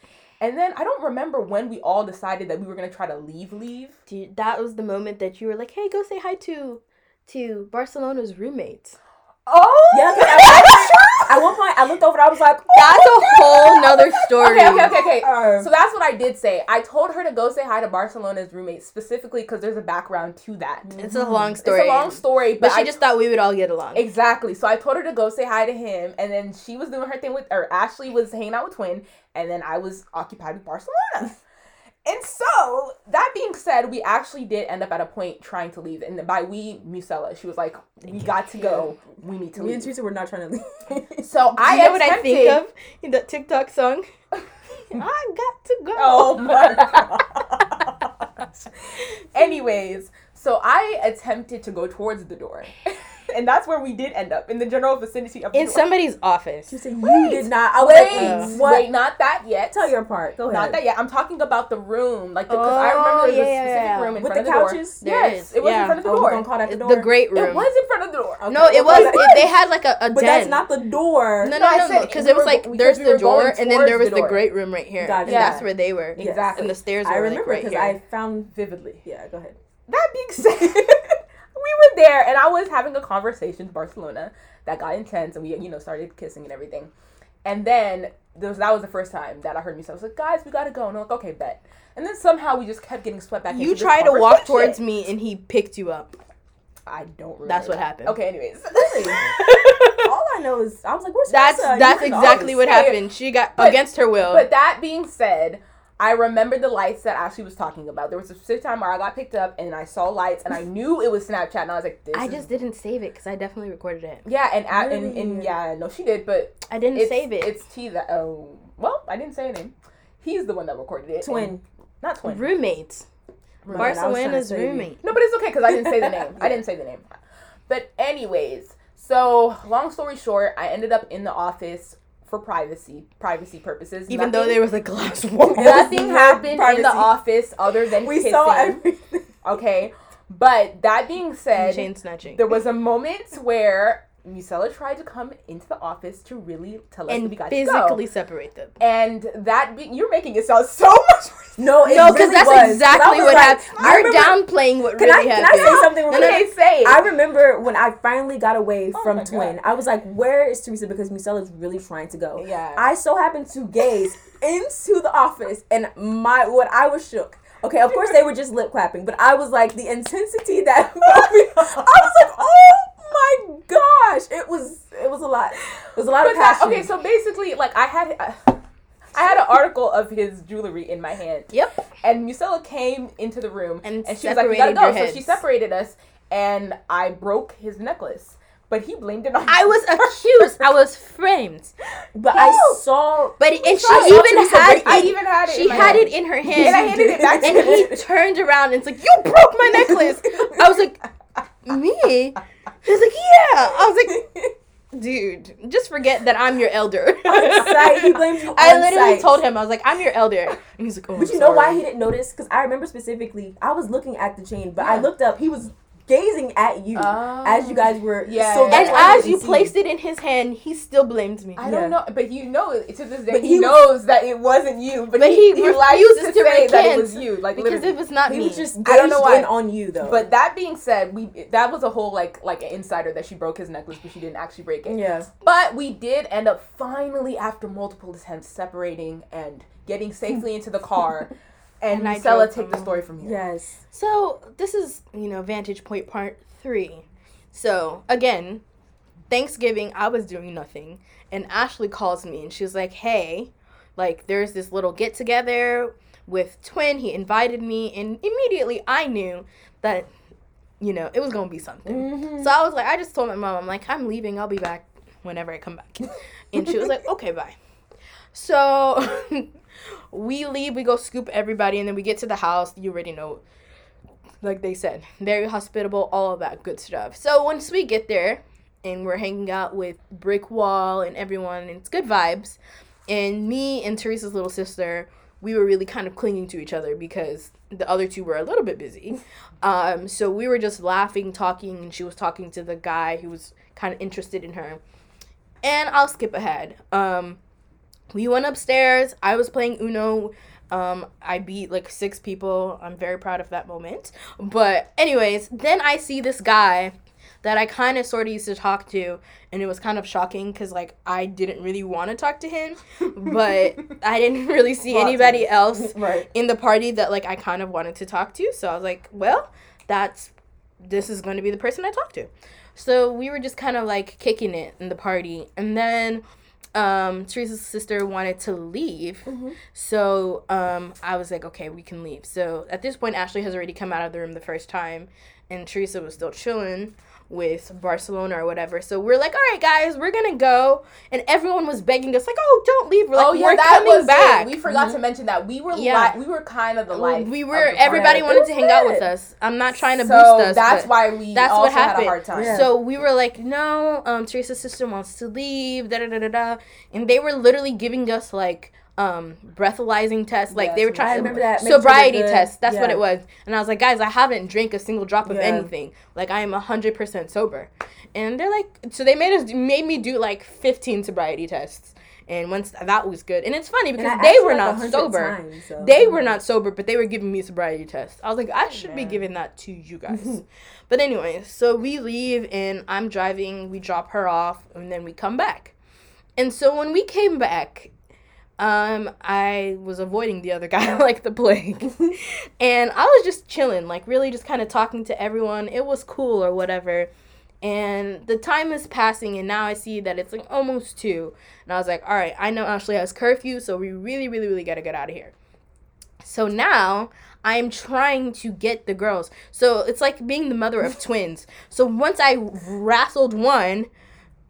And then I don't remember when we all decided that we were gonna try to leave. Leave. Dude, that was the moment that you were like, "Hey, go say hi to to Barcelona's roommates." Oh Yeah, *laughs* at one point I looked over and I was like, That's a whole nother story. Okay, okay, okay, okay. Uh, So that's what I did say. I told her to go say hi to Barcelona's roommate specifically because there's a background to that. It's a long story. It's a long story, but but, she I just thought we would all get along. Exactly. So I told her to go say hi to him, and then she was doing her thing with, or Ashley was hanging out with Twin, and then I was occupied with Barcelona. And so that being said, we actually did end up at a point trying to leave, and by we, Musella, she was like, "We got to go. We need to me and leave." Teresa were not trying to leave. *laughs* So *laughs* I you know what I think of in that TikTok song? *laughs* I got to go. Oh my gosh. Anyways, so I attempted to go towards the door. And that's where we did end up in the general vicinity of In somebody's office. She said you did not. I was Wait, like, Uh, what? wait, not that yet. Tell your part. Go ahead. Not that yet. I'm talking about the room, like because I Oh, remember there was yeah, a specific yeah. room in With front the of the door. couches? There yes, is, it was yeah. in front of the Oh, door. gonna call that the door. The great room. It was in front of the door. Okay, no, it was. call It, they had like a, a But den. that's not the door. No, No, no, no, no. Because it was like there's the door, and then there was the the great room right here. And Yeah. that's where they were. Exactly. And the stairs were I like remember because. I found. Vividly. Yeah, go ahead. That being said, *laughs* we were there, and I was having a conversation with Barcelona that got intense, and we, you know, started kissing and everything. And then was, that was the first time that I heard me. So I was like, "Guys, we gotta go." And I'm like, "Okay, bet." And then somehow we just kept getting swept back. you tried to walk towards me, and he picked you up. I don't. Remember That's what happened. Okay, anyways. *laughs* All I know is I was like, "Where's That's? You that's exactly what happened. She got But- against her will. But that being said, I remember the lights that Ashley was talking about. There was a specific time where I got picked up and I saw lights and I *laughs* knew it was Snapchat and I was like, "This." I is- just didn't save it because I definitely recorded it. yeah, and, a- and and yeah, no, she did, but I didn't save it. It's T that. Oh, well, I didn't say a name. He's the one that recorded it. Twin. not twin. roommates. Man, I was trying to Barcelona's roommate. No, but it's okay because I didn't say the name. *laughs* I didn't say the name. But anyways, so long story short, I ended up in the office for privacy, privacy purposes. Even though there was a glass *laughs* wall. nothing *laughs* happened in the office other than We kissing. saw everything. Okay, but that being said, Chain snatching. there was a moment where Musella tried to come into the office to really tell us that and we got physically to separate them. And that be- you're making it sound so *laughs* much worse. No, it No, because really that's was. 'Cause I exactly what like- happened. I You're remember- downplaying what Can I really can I say something? No, real no, quick? say. I remember when I finally got away Oh from Twin. God. I was like, "Where is Teresa?" Because Musella's really trying to go. Yeah. I so happened to gaze *laughs* into the office, and my what I was shook. Okay, of course they were just lip clapping, but I was like the intensity that *laughs* I was like, "Oh my gosh!" It was it was a lot. It was a lot But of that- passion. okay, so basically, like I had, uh, I had an article of his jewelry in my hand, Yep. and Musella came into the room, And and, she was like, "We gotta go." So she separated us, and I broke his necklace, but he blamed it on. I was *laughs* accused. I was framed. but I saw. But and she even had break I it. even had it. She in had hand. it in her hand. and I handed it back to and he turned around and it's like, "You broke my necklace." I was like, "Me?" *laughs* He was like, "Yeah." I was like, *laughs* "Dude, just forget that I'm your elder." On sight, he blamed you. *laughs* I literally sight. told him I was like, "I'm your elder," and he's like, "Oh." But I'm you know why he didn't notice? Because I remember specifically, I was looking at the chain, but I looked up. He was gazing at you as you oh, guys were. Yeah. So And that's why I as you placed it in his hand, he still blamed me. I Yeah. don't know, but you know, to this day, But he, he was- knows that it wasn't you. But, But he, he he refuses to, to say that it was you, like because literally. it was not He me. was just I don't know why. on you though. But that being said, we that was a whole like like an insider that she broke his necklace, but she didn't actually break it. yeah, But we did end up finally, after multiple attempts, separating and getting safely into the car. *laughs* And, And I Musella, drove take the story from here. yes. So this is you know Vantage Point Part Three. So again, Thanksgiving I was doing nothing, and Ashley calls me and she's like, "Hey, like there's this little get together with Twin. He invited me, and immediately I knew that you know it was gonna be something. Mm-hmm. So I was like, I just told my mom, I'm like, I'm leaving. I'll be back whenever I come back, *laughs* and she was like, Okay, bye. So *laughs* we leave, we go scoop everybody, and then we get to the house. You already know, like they said, very hospitable, all of that good stuff. So once we get there, and we're hanging out with Brick Wall and everyone, and it's good vibes. And me and Teresa's little sister we were really kind of clinging to each other because the other two were a little bit busy. Um, so we were just laughing, talking, and she was talking to the guy who was kind of interested in her. And I'll skip ahead. Um, we went upstairs. I was playing Uno. Um, I beat like six people. I'm very proud of that moment. But, anyways, then I see this guy that I kind of sort of used to talk to, and it was kind of shocking because like I didn't really want to talk to him, but *laughs* I didn't really see anybody else *laughs* Right. in the party that like I kind of wanted to talk to. So I was like, well, that's this is going to be the person I talk to. So we were just kind of like kicking it in the party, and then um Teresa's sister wanted to leave. So um I was like, okay, we can leave. So at this point Ashley has already come out of the room the first time and Teresa was still chilling with Barcelona or whatever. So we're like, all right guys, we're gonna go. And everyone was begging us, like, oh don't leave. We're like, oh yeah, we're that coming was back. it. We forgot to mention that we were Yeah. li- we were kind of the life. we of were the everybody party. wanted to hang out with us. I'm not trying to so boost us. that's but- why we that's also what had a happened. hard time. Yeah. So we were like, no, um, Teresa's sister wants to leave, da da da da da, and they were literally giving us like um breathalyzing tests, like Yeah, they were so- trying remember that. Sure sobriety they're tests. That's what it was, and I was like, guys, I haven't drank a single drop of Yeah. anything. Like I am hundred percent sober, and they're like, so they made us made me do like fifteen sobriety tests. And once that was good, and it's funny because they were like, not sober. times, so- They were not sober, but they were giving me sobriety tests. I was like, I should be giving that to you guys. *laughs* but anyway, so we leave and I'm driving, we drop her off, and then we come back. And so when we came back, um, I was avoiding the other *laughs* guy like the plague. and I was just chilling, like really just kind of talking to everyone. It was cool or whatever. And the time is passing, and now I see that it's like almost two. And I was like, all right, I know Ashley has curfew, so we really, really, really got to get out of here. So now I am trying to get the girls. So it's like being the mother of twins. So once I wrestled one,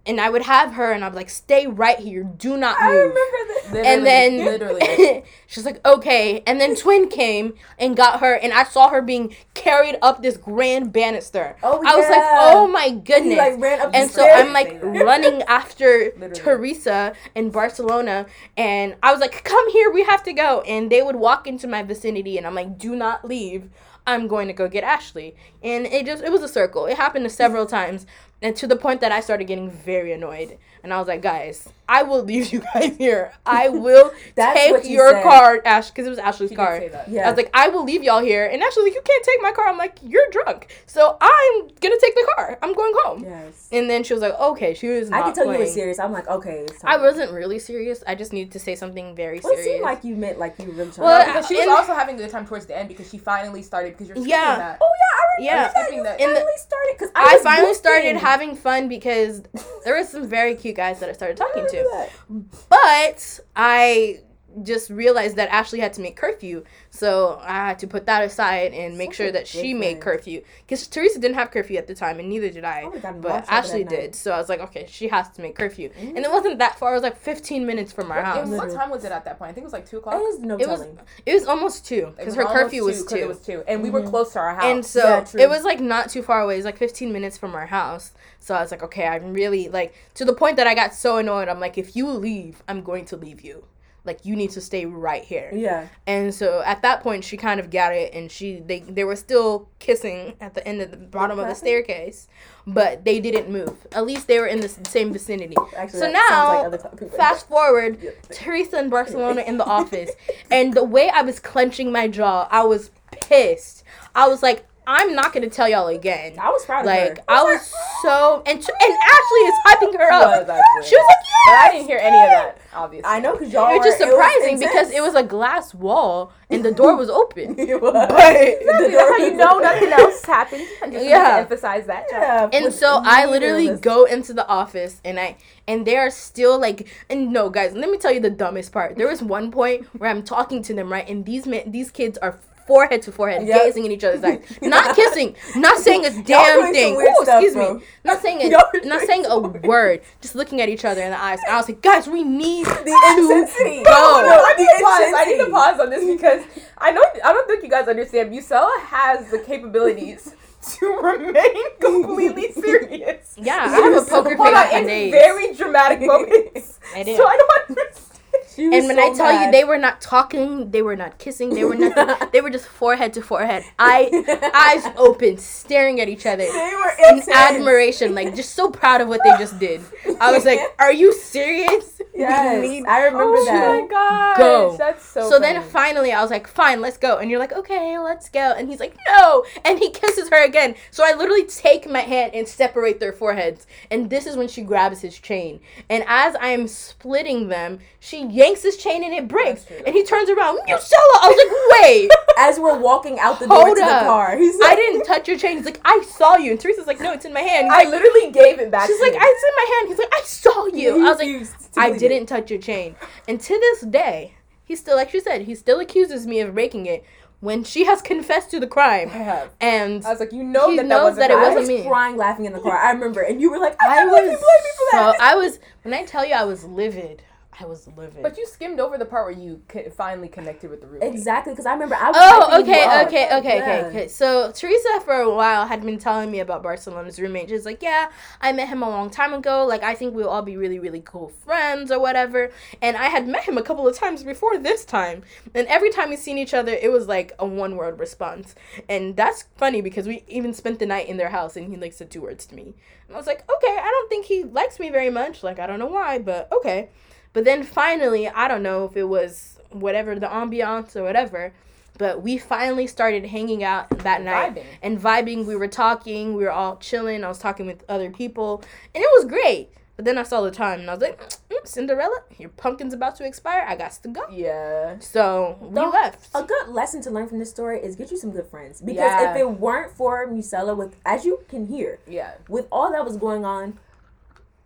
and I would have her, and I'd be like, stay right here, do not move." I move remember that. Literally, and then literally. *laughs* she's like okay and then twin came and got her and i saw her being carried up this grand banister Oh, i was like oh my goodness he like ran up the and so stairs. i'm like *laughs* running after Literally. teresa in barcelona and i was like come here we have to go and they would walk into my vicinity and i'm like do not leave i'm going to go get ashley and it just it was a circle it happened several times and to the point that i started getting very annoyed and i was like guys i will leave you guys here i *laughs* will take you your said. car ash because it was ashley's She did car say that. Yeah. I was like, I will leave y'all here. And Ashley's like, you can't take my car. I'm like, you're drunk. So I'm gonna take the car. I'm going home. Yes. And then she was like, okay, she was I not could tell you were serious. I'm like, okay. It's I wasn't really serious. I just needed to say something very Well, it serious. seemed like you meant like you were really trying Well, to. Because she was also having a good time towards the end because she finally started because you're skipping Yeah. that. Oh yeah, I remember Yeah. that. Skipping You that. In the- finally started because I was finally boosting. started having fun because *laughs* there were some very cute guys that I started talking remember to. that. But I just realized that Ashley had to make curfew, so I had to put that aside and make Such sure a that she made curfew. Because Teresa didn't have curfew at the time, and neither did I. I would've But Ashley did, so I was like, okay, she has to make curfew, and it mm. wasn't that far. It was like 15 minutes from our What, house. and what time was it at that point? I think it was like two o'clock. It was no It was it was almost two because her almost curfew was 'cause two. It was two, and we were mm-hmm. close to our house. And so Yeah, it was like not too far away. It was like 15 minutes from our house. So I was like, okay, I'm really like to the point that I got so annoyed. I'm like, if you leave, I'm going to leave you. Like you need to stay right here. Yeah. And so at that point, she kind of got it, and she they they were still kissing at the end of the bottom of the staircase, but they didn't move. At least they were in the same vicinity. Actually, so now, like other clapping, but- fast forward, Yeah. Teresa and Barcelona in the *laughs* office, and the way I was clenching my jaw, I was pissed. I was like, I'm not gonna tell y'all again. I was proud of Like her. I was so and and Ashley is hyping her up. was. She was like, but! I didn't hear any of that. Obviously, I know because y'all. It was just were- surprising because it was a glass wall and the door was open. *laughs* It was. But- The That's how door you was know nothing else happened. I just Yeah. yeah. to emphasize that. Yeah. and so I literally needless. go into the office and I and they are still like and no guys let me tell you the dumbest part there was one point where I'm talking to them right and these men these kids are forehead to forehead Yep. gazing in each other's eyes *laughs* not kissing not saying a damn thing weird oh stuff, excuse bro. me not saying a, *laughs* not saying a weird- word just looking at each other in the eyes and I was like guys we need *laughs* The to intensity. go No, No, I need the to pause. I need to pause on this because I know I don't think you guys understand. Musella has the capabilities to remain completely serious. yeah I have a So- poker Hold on, in very dramatic moments. I did. So I don't understand. She And when so I tell you, they were not talking, they were not kissing, they were nothing. *laughs* they were just forehead to forehead, eye, eyes *laughs* open, staring at each other they were in intense. admiration, like just so proud of what they just did. I was like, "Are you serious?" *laughs* Yes, I remember oh that. Oh my gosh, Go. That's so. So then finally, I was like, "Fine, let's go." And you're like, "Okay, let's go." And he's like, "No!" And he kisses her again. So I literally take my hand and separate their foreheads. And this is when she grabs his chain. And as I am splitting them, she yanks his chain and it breaks. And he turns around, Musella. I was like, "Wait." *laughs* As we're walking out the door Hold to the car, he's like, I didn't touch your chain. He's like, I saw you. And Teresa's like, no, it's in my hand. He's I like, literally gave it back. she's like, you. It's in my hand. He's like, I saw *laughs* you. I was like, I didn't touch your chain. And to this day, he still, like she said, he still accuses me of breaking it when she has confessed to the crime. I have. And I was like, you know that that wasn't that it her. I wasn't was me. crying, laughing in the car. I remember, and you were like, "I, I you was blame me for so. I was, when I tell you I was livid, I was living. But you skimmed over the part where you co- finally connected with the roommate. exactly, because I remember I was. Oh, hyping you okay, okay, okay, Yeah. okay, okay. So Teresa, for a while, had been telling me about Barcelona's roommate. She's like, "Yeah, I met him a long time ago. Like, I think we'll all be really, really cool friends or whatever." And I had met him a couple of times before this time, and every time we seen each other, it was like a one-word response. And that's funny because we even spent the night in their house, and he like said two words to me. And I was like, "Okay, I don't think he likes me very much. Like, I don't know why, but okay." But then finally, I don't know if it was whatever the ambiance or whatever, but we finally started hanging out that night Vibing. and vibing. We were talking, we were all chilling. I was talking with other people, and it was great. But then I saw the time and I was like, mm, Cinderella, your pumpkin's about to expire. I got to go. Yeah. So we Don't- left. A good lesson to learn from this story is get you some good friends. Because Yeah. if it weren't for Musella, with as you can hear, Yeah. with all that was going on,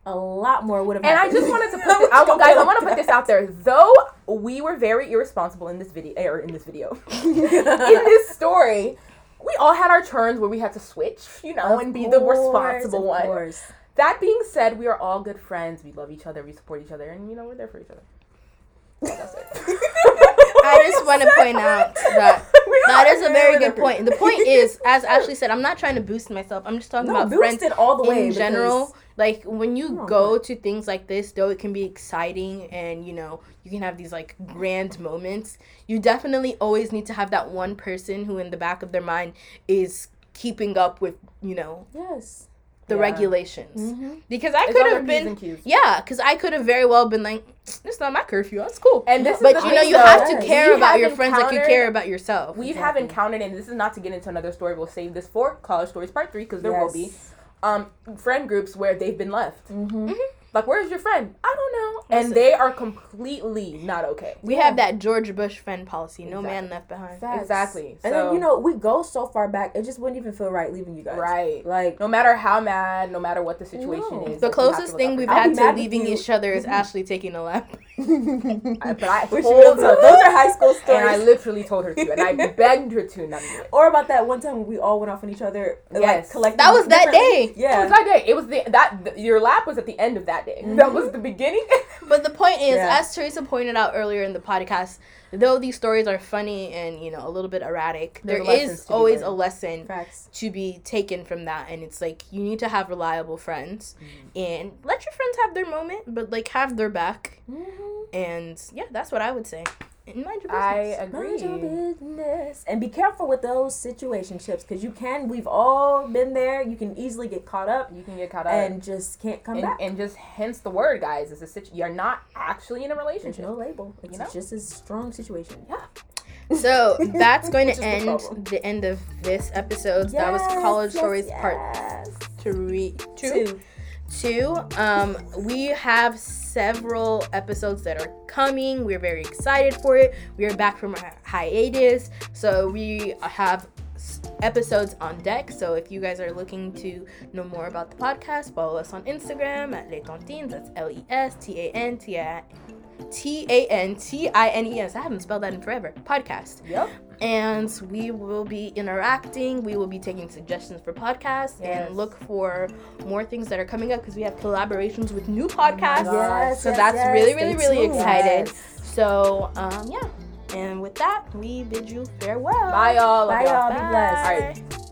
a lot more would have. And I just wanted to *laughs* put this, I, guys, I want to put this out there. Though we were very irresponsible in this video, or in this video, *laughs* in this story, we all had our turns where we had to switch, you know, Of and be the responsible of one. course. That being said, we are all good friends. We love each other. We support each other, and you know, we're there for each other. That's it. *laughs* I just want to point out that that is a very good point. The point is, as Ashley said, I'm not trying to boost myself. I'm just talking No, about friends all the way in general. Like when you You're go to things like this, though it can be exciting and you know you can have these like grand moments. You definitely always need to have that one person who, in the back of their mind, is keeping up with you know Yes. the Yeah. regulations. Mhm. Because I could have been, yeah, because I could have very well been like, it's not my curfew. That's cool. And this is but you know, you though. have to care We about your friends like you care about yourself. We Exactly. have encountered, and this is not to get into another story. We'll save this for college stories part three because there will be um friend groups where they've been left. Mm-hmm. Like, where's your friend? I don't know, Listen. and they are completely not okay. We Yeah. have that George Bush friend policy: no man left behind. Facts. Exactly. And So- then you know we go so far back, it just wouldn't even feel right leaving you guys. Right. Like No matter how mad, no matter what the situation No. is, The like, you have closest thing we've I'll had to leaving you. each other is *laughs* Ashley taking a lap. *laughs* I- but I *laughs* Which told real her, Those are high school stories. and I literally told her to, and I begged her to not do it. or about that one time when we all went off on each other. Yes. Like, collected That was that differently. day. It Yeah. was that day. It was the that th- your lap was at the end of that day. *laughs* That was the beginning. *laughs* But the point is, Yeah. as Teresa pointed out earlier in the podcast, though these stories are funny and you know a little bit erratic, There there are is always a lesson Facts. to be taken from that, and it's like you need to have reliable friends Mm-hmm. and let your friends have their moment, but like have their back. Mm-hmm. And yeah, that's what I would say. And mind your business. I Mind your agree. business. And be careful with those situationships because you can, we've all been there. You can easily get caught up You can get caught up. and just can't come and, back. and just hence the word, guys. It's a situ- You're not actually in a There's relationship. no label. It's know? just a strong situation. Yeah. So *laughs* that's going to is the end the end of this episode. that was College yes, Stories Part. Three, two. Two. Two. Um, we have several episodes that are coming. We're very excited for it. We are back from our hiatus, so we have episodes on deck. So if you guys are looking to know more about the podcast, follow us on Instagram at Les Tantines. That's L E S T A N T I T A N T I N E S. I haven't spelled that in forever. Podcast Yep. And we will be interacting. We will be taking suggestions for podcasts Yes. and look for more things that are coming up because we have collaborations with new podcasts. Yes, so yes, that's really, Stay really, really tuned. excited. So, um, yeah. And with that, we bid you farewell. Bye, y'all. Bye, y'all. y'all. Be blessed. All right.